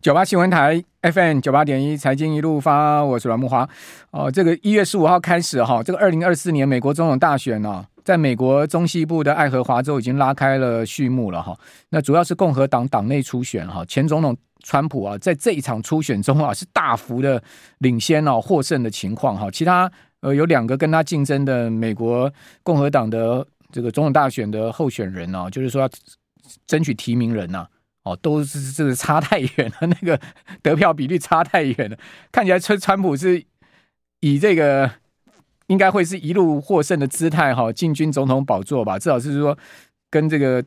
九八新闻台 FM 九八点一财经一路发，我是阮慕华。哦，这个一月十五号开始哈，这个二零二四年美国总统大选呢，在美国中西部的爱荷华州已经拉开了序幕了哈。那主要是共和党党内初选哈，前总统川普啊，在这一场初选中啊，是大幅的领先哦，获胜的情况哈。其他呃有两个跟他竞争的美国共和党的这个总统大选的候选人呢，就是说要争取提名人呐。哦，都是这个差太远了，那个得票比率差太远了。看起来川川普是以这个应该会是一路获胜的姿态哈，进军总统宝座吧。至少是说跟这个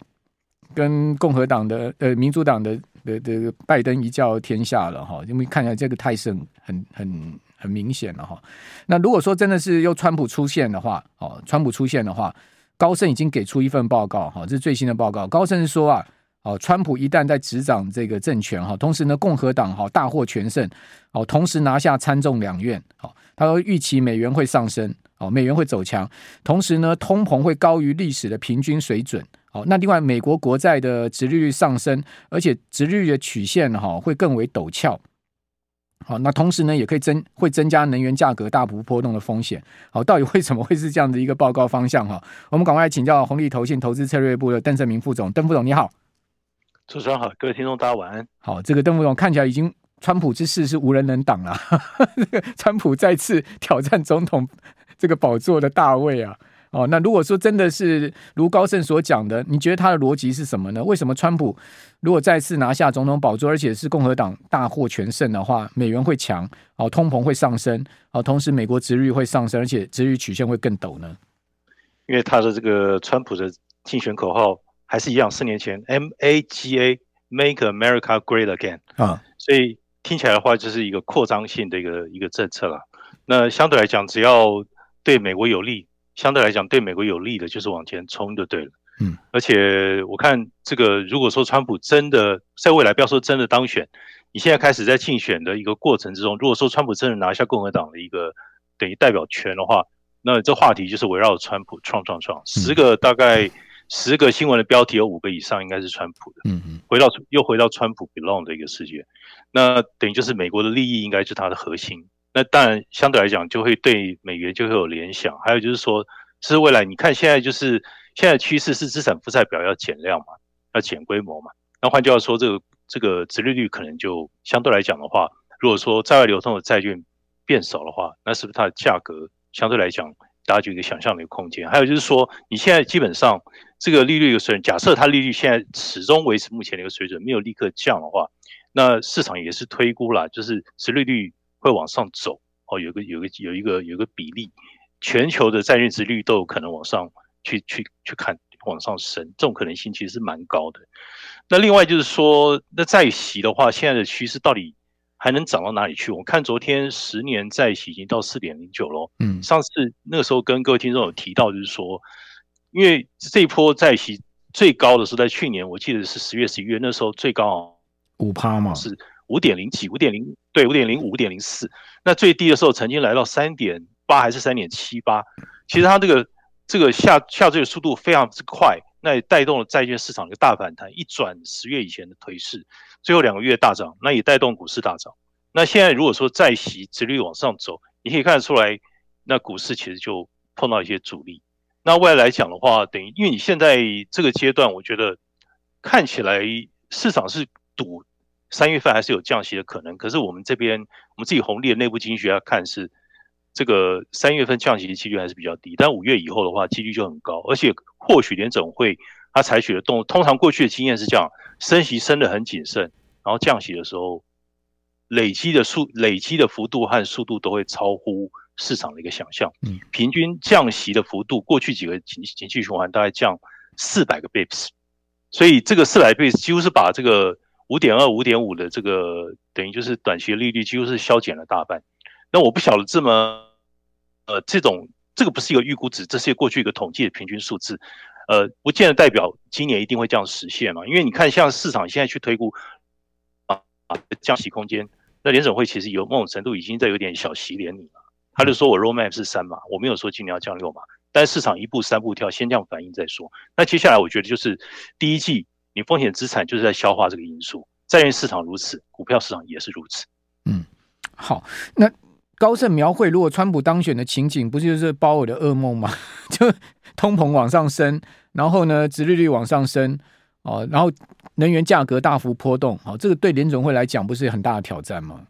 跟共和党的呃民主党的的的拜登一较天下了哈。因为看起来这个态势很很很明显了哈。那如果说真的是又川普出现的话，哦，川普出现的话，高盛已经给出一份报告哈，这是最新的报告。高盛说啊。哦，川普一旦在执掌这个政权哈，同时呢，共和党哈大获全胜，哦，同时拿下参众两院，哦，他说预期美元会上升，哦，美元会走强，同时呢，通膨会高于历史的平均水准，哦，那另外美国国债的殖利率上升，而且殖利率的曲线哈会更为陡峭，好，那同时呢，也可以增会增加能源价格大幅波动的风险，好，到底为什么会是这样的一个报告方向哈？我们赶快请教红利投信投资策略部的邓正明副总，邓副总你好。主持人好，各位听众大家晚安。好，这个邓副总看起来已经川普之势是无人能挡了。川普再次挑战总统这个宝座的大位啊！哦，那如果说真的是如高盛所讲的，你觉得他的逻辑是什么呢？为什么川普如果再次拿下总统宝座，而且是共和党大获全胜的话，美元会强，哦，通膨会上升，哦，同时美国值率会上升，而且殖利率曲线会更陡呢？因为他的这个川普的竞选口号。还是一样，四年前 M A G A Make America Great Again 啊，所以听起来的话就是一个扩张性的一个一个政策了。那相对来讲，只要对美国有利，相对来讲对美国有利的，就是往前冲就对了。嗯，而且我看这个，如果说川普真的在未来，不要说真的当选，你现在开始在竞选的一个过程之中，如果说川普真的拿下共和党的一个等于代表权的话，那这话题就是围绕川普创创创十个大概。十个新闻的标题有五个以上应该是川普的，嗯嗯，回到又回到川普 belong 的一个世界，那等于就是美国的利益应该是它的核心。那当然相对来讲就会对美元就会有联想，还有就是说，是未来你看现在就是现在趋势是资产负债表要减量嘛，要减规模嘛。那换句话说，这个这个殖利率可能就相对来讲的话，如果说在外流通的债券变少的话，那是不是它的价格相对来讲？大家就有一个想象的一个空间，还有就是说，你现在基本上这个利率的水准，假设它利率现在始终维持目前的一个水准，没有立刻降的话，那市场也是推估了，就是殖利率会往上走哦，有个有个有一个有一个比例，全球的债券殖率都有可能往上去去去看往上升，这种可能性其实是蛮高的。那另外就是说，那债息的话，现在的趋势到底？还能涨到哪里去？我看昨天十年债息已经到四点零九了。嗯，上次那个时候跟各位听众有提到，就是说，因为这一波债息最高的是在去年，我记得是十月、十一月，那时候最高五趴嘛，是五点零几，五点零对，五点零五、五点零四。那最低的时候曾经来到三点八还是三点七八。其实它这个这个下下坠的速度非常之快，那也带动了债券市场的大反弹，一转十月以前的颓势。最后两个月大涨，那也带动股市大涨。那现在如果说债息直率往上走，你可以看得出来，那股市其实就碰到一些阻力。那未来来讲的话，等于因为你现在这个阶段，我觉得看起来市场是赌三月份还是有降息的可能。可是我们这边我们自己红利的内部经济学家看是这个三月份降息的几率还是比较低，但五月以后的话，几率就很高。而且或许联准会它采取的动，通常过去的经验是这样，升息升得很谨慎，然后降息的时候，累积的速累积的幅度和速度都会超乎市场的一个想象。嗯，平均降息的幅度，过去几个景景气循环大概降四百个 bips，所以这个四百 bips 几乎是把这个五点二、五点五的这个等于就是短期的利率几乎是削减了大半。那我不晓得这么，呃，这种这个不是一个预估值，这是过去一个统计的平均数字，呃，不见得代表今年一定会这样实现嘛。因为你看，像市场现在去推估啊啊降息空间，那联准会其实有某种程度已经在有点小洗脸你了。他就说我 roadmap 是三码，我没有说今年要降六码，但市场一步三步跳，先这样反应再说。那接下来我觉得就是第一季你风险资产就是在消化这个因素，债券市场如此，股票市场也是如此。嗯，好，那。高盛描绘，如果川普当选的情景，不就是鲍尔的噩梦吗？就通膨往上升，然后呢，殖利率往上升，哦，然后能源价格大幅波动，好，这个对联总会来讲，不是很大的挑战吗？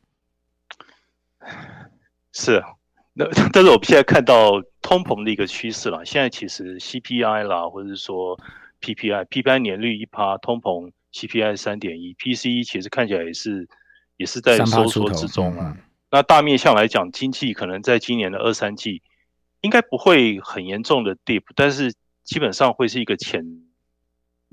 是，那 但是我们现在看到通膨的一个趋势了。现在其实 CPI 啦，或者是说 PPI，PPI 年率一趴，通膨 CPI 三点一，PCE 其实看起来也是也是在收缩之中啊。那大面向来讲，经济可能在今年的二三季应该不会很严重的 dip，但是基本上会是一个浅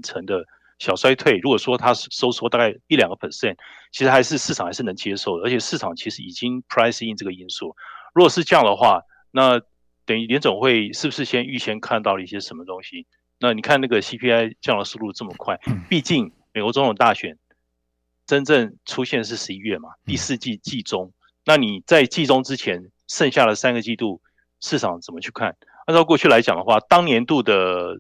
层的小衰退。如果说它收缩大概一两个 percent，其实还是市场还是能接受的，而且市场其实已经 price in 这个因素。如果是这样的话，那等于联总会是不是先预先看到了一些什么东西？那你看那个 CPI 降的速度这么快，毕竟美国总统大选真正出现是十一月嘛，第四季季中。那你在季中之前，剩下的三个季度市场怎么去看？按照过去来讲的话，当年度的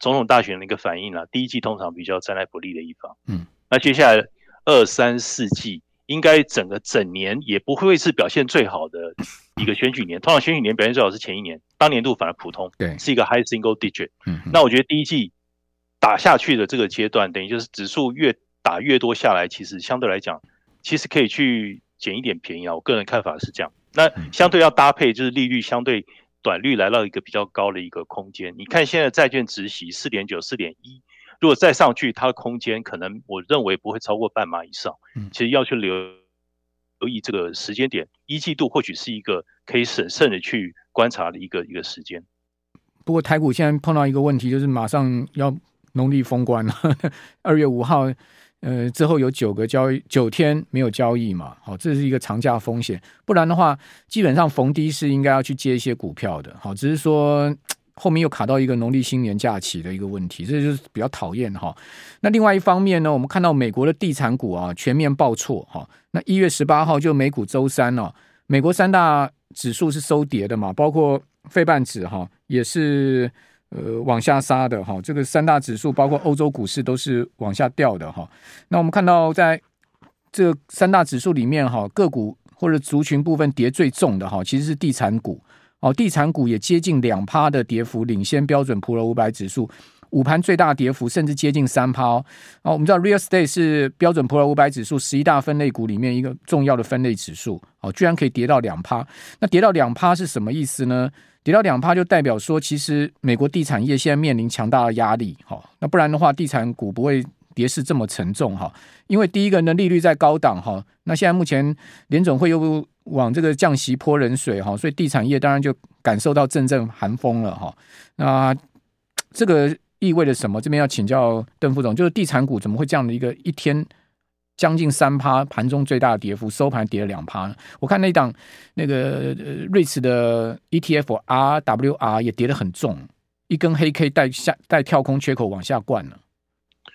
总统大选的一个反应啊，第一季通常比较站在不利的一方。嗯，那接下来二三四季，应该整个整年也不会是表现最好的一个选举年。通常选举年表现最好是前一年，当年度反而普通，对，是一个 high single digit。嗯，那我觉得第一季打下去的这个阶段，等于就是指数越打越多下来，其实相对来讲，其实可以去。捡一点便宜啊！我个人看法是这样。那相对要搭配，就是利率相对短率来到一个比较高的一个空间。你看现在债券殖息四点九、四点一，如果再上去，它的空间可能我认为不会超过半码以上。其实要去留留意这个时间点，一季度或许是一个可以审慎的去观察的一个一个时间。不过台股现在碰到一个问题，就是马上要农历封关了，二月五号。呃，之后有九个交易九天没有交易嘛？好，这是一个长假风险。不然的话，基本上逢低是应该要去接一些股票的。好，只是说后面又卡到一个农历新年假期的一个问题，这就是比较讨厌哈。那另外一方面呢，我们看到美国的地产股啊全面报错哈。那一月十八号就美股周三了，美国三大指数是收跌的嘛，包括费半指哈也是。呃，往下杀的哈，这个三大指数包括欧洲股市都是往下掉的哈。那我们看到在这三大指数里面哈，个股或者族群部分跌最重的哈，其实是地产股哦，地产股也接近两趴的跌幅，领先标准普尔五百指数，午盘最大跌幅甚至接近三趴哦。我们知道 Real Estate 是标准普尔五百指数十一大分类股里面一个重要的分类指数哦，居然可以跌到两趴。那跌到两趴是什么意思呢？跌到两趴，就代表说，其实美国地产业现在面临强大的压力，哈。那不然的话，地产股不会跌势这么沉重，哈。因为第一个呢，利率在高档，哈。那现在目前联总会又往这个降息泼冷水，哈。所以地产业当然就感受到阵阵寒风了，哈。那这个意味着什么？这边要请教邓副总，就是地产股怎么会这样的一个一天？将近三趴，盘中最大的跌幅，收盘跌了两趴。我看那档那个瑞驰的 ETF RWR 也跌得很重，一根黑 K 带下带跳空缺口往下灌了。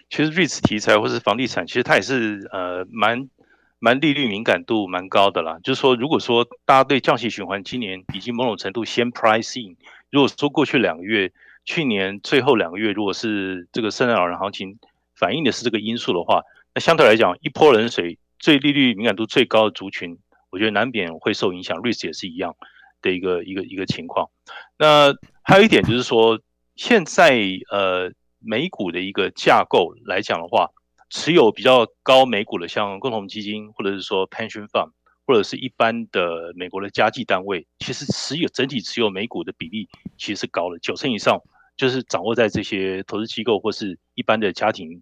其实瑞驰题材或是房地产，其实它也是呃蛮蛮利率敏感度蛮高的啦。就是说，如果说大家对降息循环今年已经某种程度先 pricing，如果说过去两个月、去年最后两个月，如果是这个圣诞老人行情反映的是这个因素的话。那相对来讲，一泼冷水，最利率敏感度最高的族群，我觉得难免会受影响。瑞士也是一样的一个一个一个情况。那还有一点就是说，现在呃美股的一个架构来讲的话，持有比较高美股的，像共同基金或者是说 pension fund，或者是一般的美国的家计单位，其实持有整体持有美股的比例其实是高了，九成以上就是掌握在这些投资机构或是一般的家庭，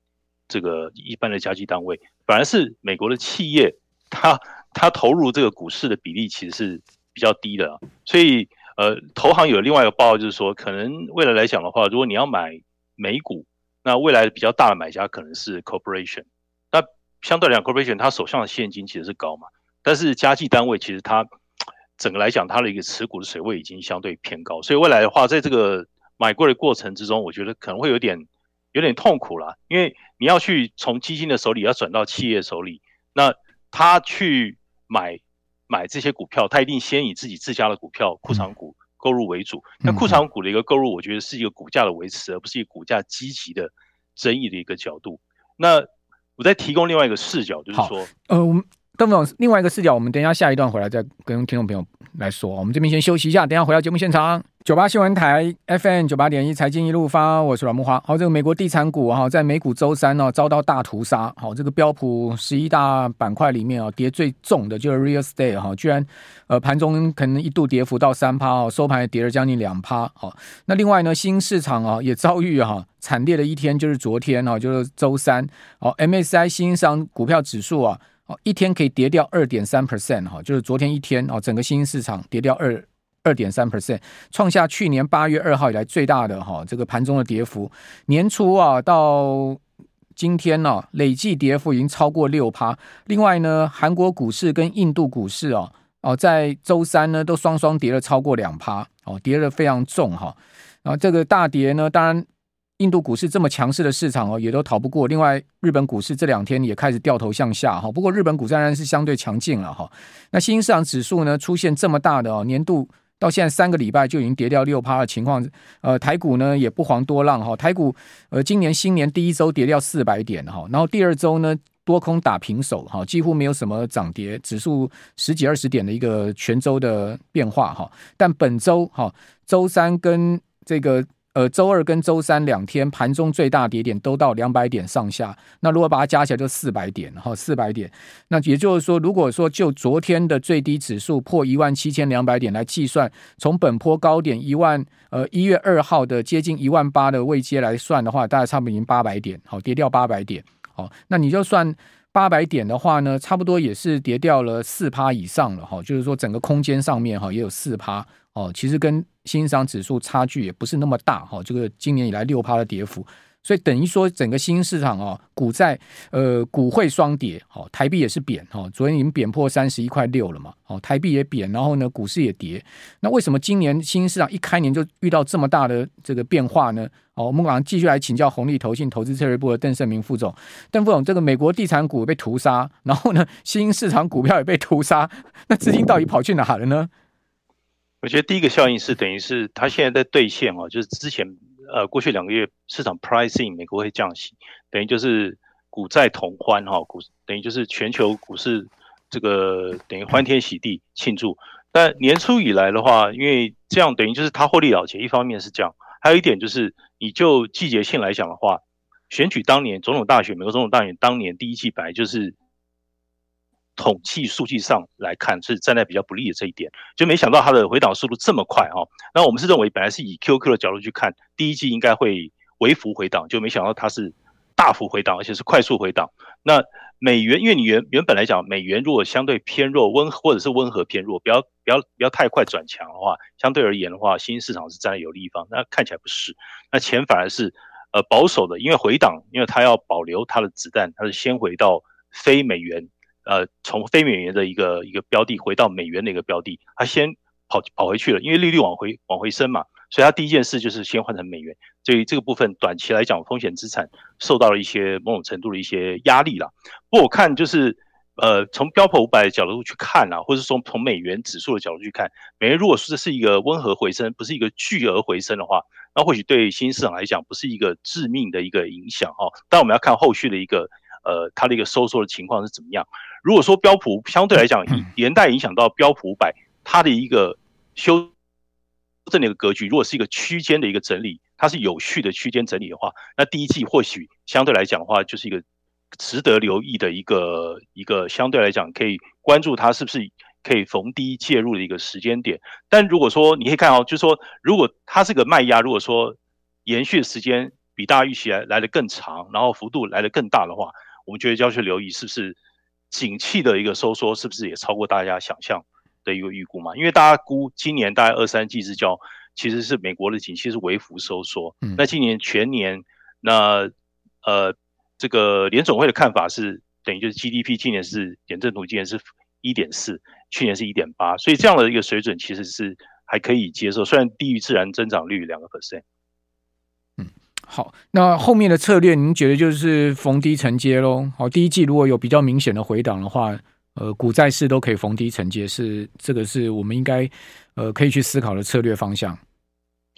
这个一般的家计单位，反而是美国的企业，它它投入这个股市的比例其实是比较低的，所以呃，投行有另外一个报告，就是说，可能未来来讲的话，如果你要买美股，那未来比较大的买家可能是 corporation，那相对来讲，corporation 它手上的现金其实是高嘛。但是家计单位其实它整个来讲，它的一个持股的水位已经相对偏高，所以未来的话，在这个买贵的过程之中，我觉得可能会有点有点痛苦啦，因为你要去从基金的手里要转到企业手里，那他去买买这些股票，他一定先以自己自家的股票库藏股购入为主。那库藏股的一个购入，我觉得是一个股价的维持，而不是一个股价积极的争议的一个角度。那我再提供另外一个视角，就是说，呃，我们。邓总，另外一个视角，我们等一下下一段回来再跟听众朋友来说。我们这边先休息一下，等一下回到节目现场。九八新闻台 FM 九八点一财经一路发，我是阮慕驊。好，这个美国地产股哈，在美股周三呢遭到大屠杀。好，这个标普十一大板块里面啊，跌最重的就是 Real Estate 哈，居然呃盘中可能一度跌幅到三趴哦，收盘跌了将近两趴。好，那另外呢，新市场啊也遭遇哈惨烈的一天，就是昨天哈，就是周三。好，MSCI 新兴市场股票指数啊。哦，一天可以跌掉二点三 percent 哈，就是昨天一天哦，整个新兴市场跌掉二二点三 percent，创下去年八月二号以来最大的哈这个盘中的跌幅。年初啊到今天呢，累计跌幅已经超过六趴。另外呢，韩国股市跟印度股市哦哦，在周三呢都双双跌了超过两趴哦，跌得非常重哈。然后这个大跌呢，当然。印度股市这么强势的市场哦，也都逃不过。另外，日本股市这两天也开始掉头向下哈。不过，日本股市仍然是相对强劲了哈。那新兴市场指数呢，出现这么大的哦，年度到现在三个礼拜就已经跌掉六趴的情况。呃，台股呢也不遑多让哈。台股呃，今年新年第一周跌掉四百点哈，然后第二周呢多空打平手哈，几乎没有什么涨跌，指数十几二十点的一个全周的变化哈。但本周哈，周三跟这个。呃，周二跟周三两天盘中最大跌点都到两百点上下，那如果把它加起来就四百点，然后四百点，那也就是说，如果说就昨天的最低指数破一万七千两百点来计算，从本波高点一万呃一月二号的接近一万八的位阶来算的话，大概差不多已经八百点，好，跌掉八百点，好，那你就算八百点的话呢，差不多也是跌掉了四趴以上了，哈，就是说整个空间上面哈也有四趴。哦，其实跟新兴市场指数差距也不是那么大哈，这个今年以来六趴的跌幅，所以等于说整个新兴市场啊，股债呃股汇双跌，好，台币也是贬哈，昨天已经贬破三十一块六了嘛，哦，台币也贬，然后呢股市也跌，那为什么今年新兴市场一开年就遇到这么大的这个变化呢？哦，我们马上继续来请教红利投信投资策略部的邓胜明副总，邓副总，这个美国地产股被屠杀，然后呢新兴市场股票也被屠杀，那资金到底跑去哪了呢？我觉得第一个效应是等于是它现在在兑现哦，就是之前呃过去两个月市场 pricing 美国会降息，等于就是股债同欢哈，股等于就是全球股市这个等于欢天喜地庆祝。但年初以来的话，因为这样等于就是它获利了结，一方面是这样，还有一点就是你就季节性来讲的话，选举当年总统大选，美国总统大选当年第一季本来就是。统计数据上来看是站在比较不利的这一点，就没想到它的回档速度这么快哈。那我们是认为本来是以 QQ 的角度去看，第一季应该会微幅回档，就没想到它是大幅回档，而且是快速回档。那美元，因为你原原本来讲，美元如果相对偏弱，温或者是温和偏弱，不要不要不要太快转强的话，相对而言的话，新兴市场是站在有利方。那看起来不是，那钱反而是呃保守的，因为回档，因为它要保留它的子弹，它是先回到非美元。呃，从非美元的一个一个标的回到美元的一个标的，他先跑跑回去了，因为利率往回往回升嘛，所以他第一件事就是先换成美元。所以这个部分短期来讲，风险资产受到了一些某种程度的一些压力了。不过我看就是，呃，从标普五百的角度去看啊，或者说从美元指数的角度去看，美元如果说这是一个温和回升，不是一个巨额回升的话，那或许对新兴市场来讲不是一个致命的一个影响哦。但我们要看后续的一个。呃，它的一个收缩的情况是怎么样？如果说标普相对来讲，连带影响到标普五百，它的一个修正的一个格局，如果是一个区间的一个整理，它是有序的区间整理的话，那第一季或许相对来讲的话，就是一个值得留意的一个一个相对来讲可以关注它是不是可以逢低介入的一个时间点。但如果说你可以看哦，就是说如果它是个卖压，如果说延续的时间比大家预期来来的更长，然后幅度来的更大的话，我们觉得就要去留意是不是景气的一个收缩是不是也超过大家想象的一个预估嘛？因为大家估今年大概二三季之交，其实是美国的景气是微幅收缩。嗯，那今年全年那呃。这个联总会的看法是，等于就是 GDP 今年是点阵图，今年是一点四，去年是一点八，所以这样的一个水准其实是还可以接受，虽然低于自然增长率两个 percent。嗯，好，那后面的策略您觉得就是逢低承接喽？好，第一季如果有比较明显的回档的话，呃，股债市都可以逢低承接，是这个是我们应该呃可以去思考的策略方向。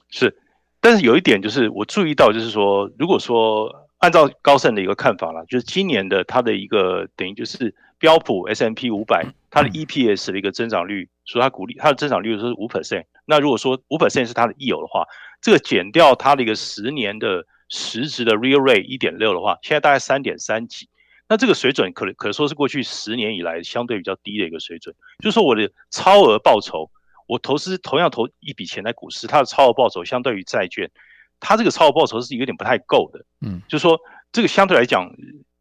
是，但是有一点就是我注意到，就是说如果说。按照高盛的一个看法啦，就是今年的它的一个等于就是标普 S M P 五百它的 EPS 的一个增长率，说它鼓励它的增长率是五 percent。那如果说五 percent 是它的益友的话，这个减掉它的一个十年的实质的 real rate 一点六的话，现在大概三点三几。那这个水准可可说是过去十年以来相对比较低的一个水准。就是说我的超额报酬，我投资同样投一笔钱在股市，它的超额报酬相对于债券。它这个超额报酬是有点不太够的，嗯，就是说这个相对来讲，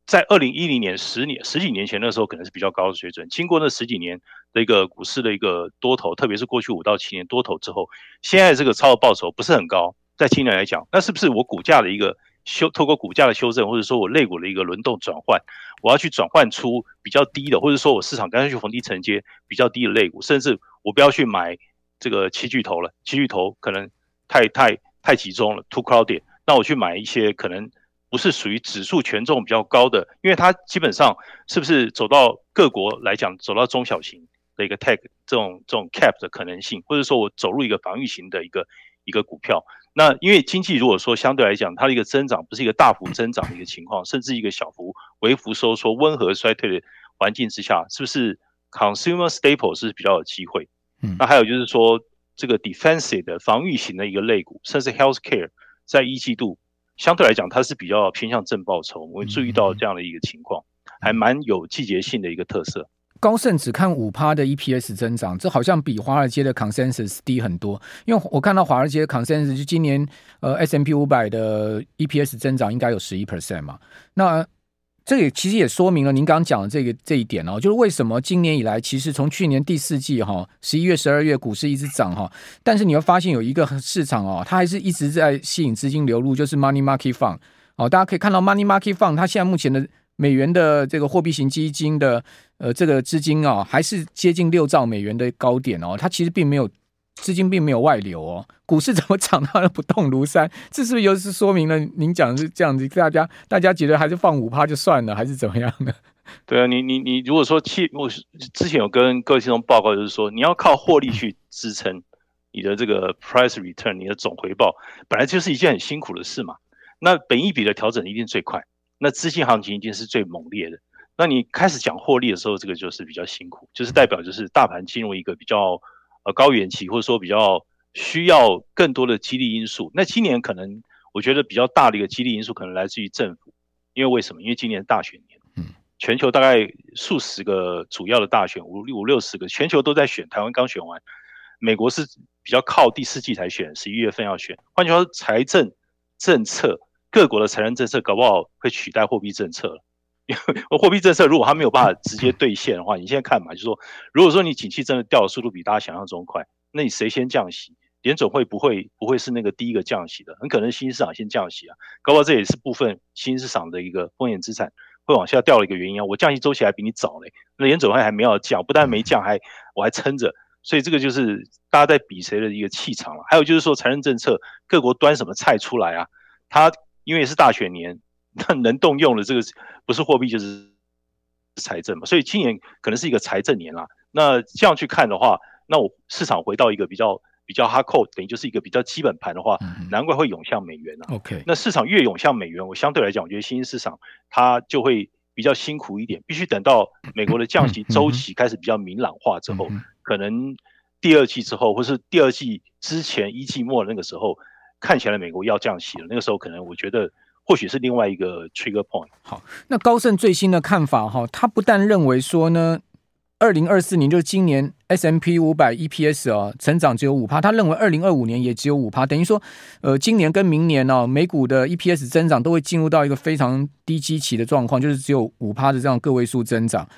在二零一零年十年十几年前的时候可能是比较高的水准，经过那十几年的一个股市的一个多头，特别是过去五到七年多头之后，现在这个超额报酬不是很高，在今年来讲，那是不是我股价的一个修，透过股价的修正，或者说我类股的一个轮动转换，我要去转换出比较低的，或者说我市场干脆去逢低承接比较低的类股，甚至我不要去买这个七巨头了，七巨头可能太太。太集中了，too crowded。那我去买一些可能不是属于指数权重比较高的，因为它基本上是不是走到各国来讲，走到中小型的一个 tech 这种这种 cap 的可能性，或者说我走入一个防御型的一个一个股票。那因为经济如果说相对来讲，它的一个增长不是一个大幅增长的一个情况，甚至一个小幅微幅收缩、温和衰退的环境之下，是不是 consumer staple 是比较有机会？嗯，那还有就是说。这个 defensive 的防御型的一个类股，甚至 healthcare，在一季度相对来讲，它是比较偏向正报酬。我会注意到这样的一个情况，还蛮有季节性的一个特色。高盛只看五趴的 EPS 增长，这好像比华尔街的 consensus 低很多。因为我看到华尔街的 consensus 就今年呃 S M P 五百的 EPS 增长应该有十一 percent 嘛，那。这也其实也说明了您刚刚讲的这个这一点哦，就是为什么今年以来，其实从去年第四季哈，十一月、十二月股市一直涨哈，但是你会发现有一个市场哦，它还是一直在吸引资金流入，就是 Money Market Fund 哦，大家可以看到 Money Market Fund 它现在目前的美元的这个货币型基金的呃这个资金啊，还是接近六兆美元的高点哦，它其实并没有。资金并没有外流哦，股市怎么涨它都不动如山？这是不是又是说明了您讲的是这样子？大家大家觉得还是放五趴就算了，还是怎么样呢？对啊，你你你如果说气，我之前有跟各位听众报告，就是说你要靠获利去支撑你的这个 price return，你的总回报本来就是一件很辛苦的事嘛。那本一笔的调整一定最快，那资金行情一定是最猛烈的。那你开始讲获利的时候，这个就是比较辛苦，就是代表就是大盘进入一个比较。呃，高原期或者说比较需要更多的激励因素，那今年可能我觉得比较大的一个激励因素可能来自于政府，因为为什么？因为今年大选年，嗯，全球大概数十个主要的大选，五五六十个，全球都在选，台湾刚选完，美国是比较靠第四季才选，十一月份要选。换句话说，财政政策各国的财政政策搞不好会取代货币政策了。货币政策如果它没有办法直接兑现的话，你现在看嘛，就是说，如果说你景气真的掉的速度比大家想象中快，那你谁先降息？联准会不会不会是那个第一个降息的？很可能新兴市场先降息啊，搞不好这也是部分新兴市场的一个风险资产会往下掉的一个原因啊。我降息周期还比你早嘞，那联准会还没有降，不但没降，还我还撑着，所以这个就是大家在比谁的一个气场了。还有就是说，财政政策各国端什么菜出来啊？它因为是大选年。那能动用的这个不是货币就是财政嘛，所以今年可能是一个财政年啦。那这样去看的话，那我市场回到一个比较比较 hardcore，等于就是一个比较基本盘的话，难怪会涌向美元啊。OK，那市场越涌向美元，我相对来讲，我觉得新兴市场它就会比较辛苦一点，必须等到美国的降息周期开始比较明朗化之后，可能第二季之后，或是第二季之前一季末的那个时候，看起来美国要降息了，那个时候可能我觉得。或许是另外一个 trigger point。好，那高盛最新的看法哈，他不但认为说呢，二零二四年就是今年 S M P 五百 EPS 啊成长只有五趴，他认为二零二五年也只有五趴，等于说呃今年跟明年呢、啊，美股的 EPS 增长都会进入到一个非常低基期的状况，就是只有五趴的这样个位数增长。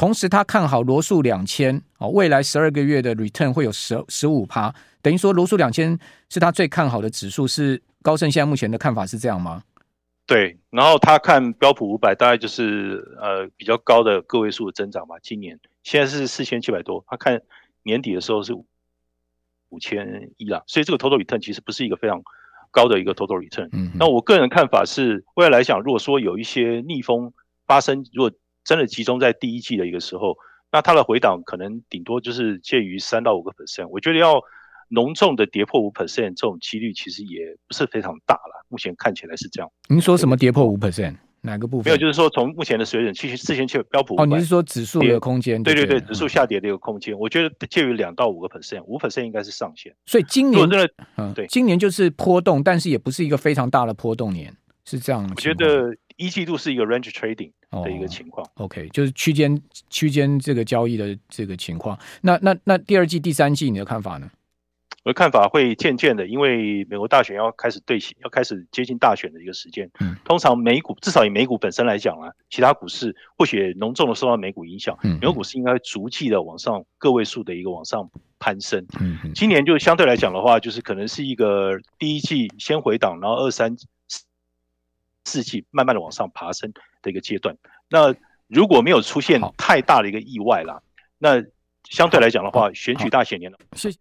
同时，他看好罗素两千啊，未来十二个月的 return 会有十十五趴，等于说罗素两千是他最看好的指数。是高盛现在目前的看法是这样吗？对，然后他看标普五百，大概就是呃比较高的个位数的增长吧。今年现在是四千七百多，他看年底的时候是五千一啦，所以这个 total return 其实不是一个非常高的一个 total return。嗯，那我个人看法是，未来来讲，如果说有一些逆风发生，如果真的集中在第一季的一个时候，那它的回档可能顶多就是介于三到五个 percent。我觉得要浓重的跌破五 percent，这种几率其实也不是非常大了。目前看起来是这样。您说什么跌破五 percent？哪个部分？没有，就是说从目前的水准，其实四千七标普哦，你是说指数的空间？对对对，指数下跌的一个空间，我觉得介于两到五个 percent，五 percent 应该是上限。所以今年真的，嗯，对，今年就是波动，但是也不是一个非常大的波动年，是这样。我觉得一季度是一个 range trading。的一个情况，哦，OK，就是区间区间这个交易的这个情况。那那那第二季、第三季你的看法呢？我的看法会渐渐的，因为美国大选要开始对齐，要开始接近大选的一个时间。嗯，通常美股至少以美股本身来讲啊，其他股市或许浓重的受到美股影响。嗯，美国股市应该逐季的往上个位数的一个往上攀升。嗯，今年就相对来讲的话，就是可能是一个第一季先回档，然后二三四季慢慢的往上爬升的一个阶段。那如果没有出现太大的一个意外啦，那相对来讲的话，选举大选年了。谢谢。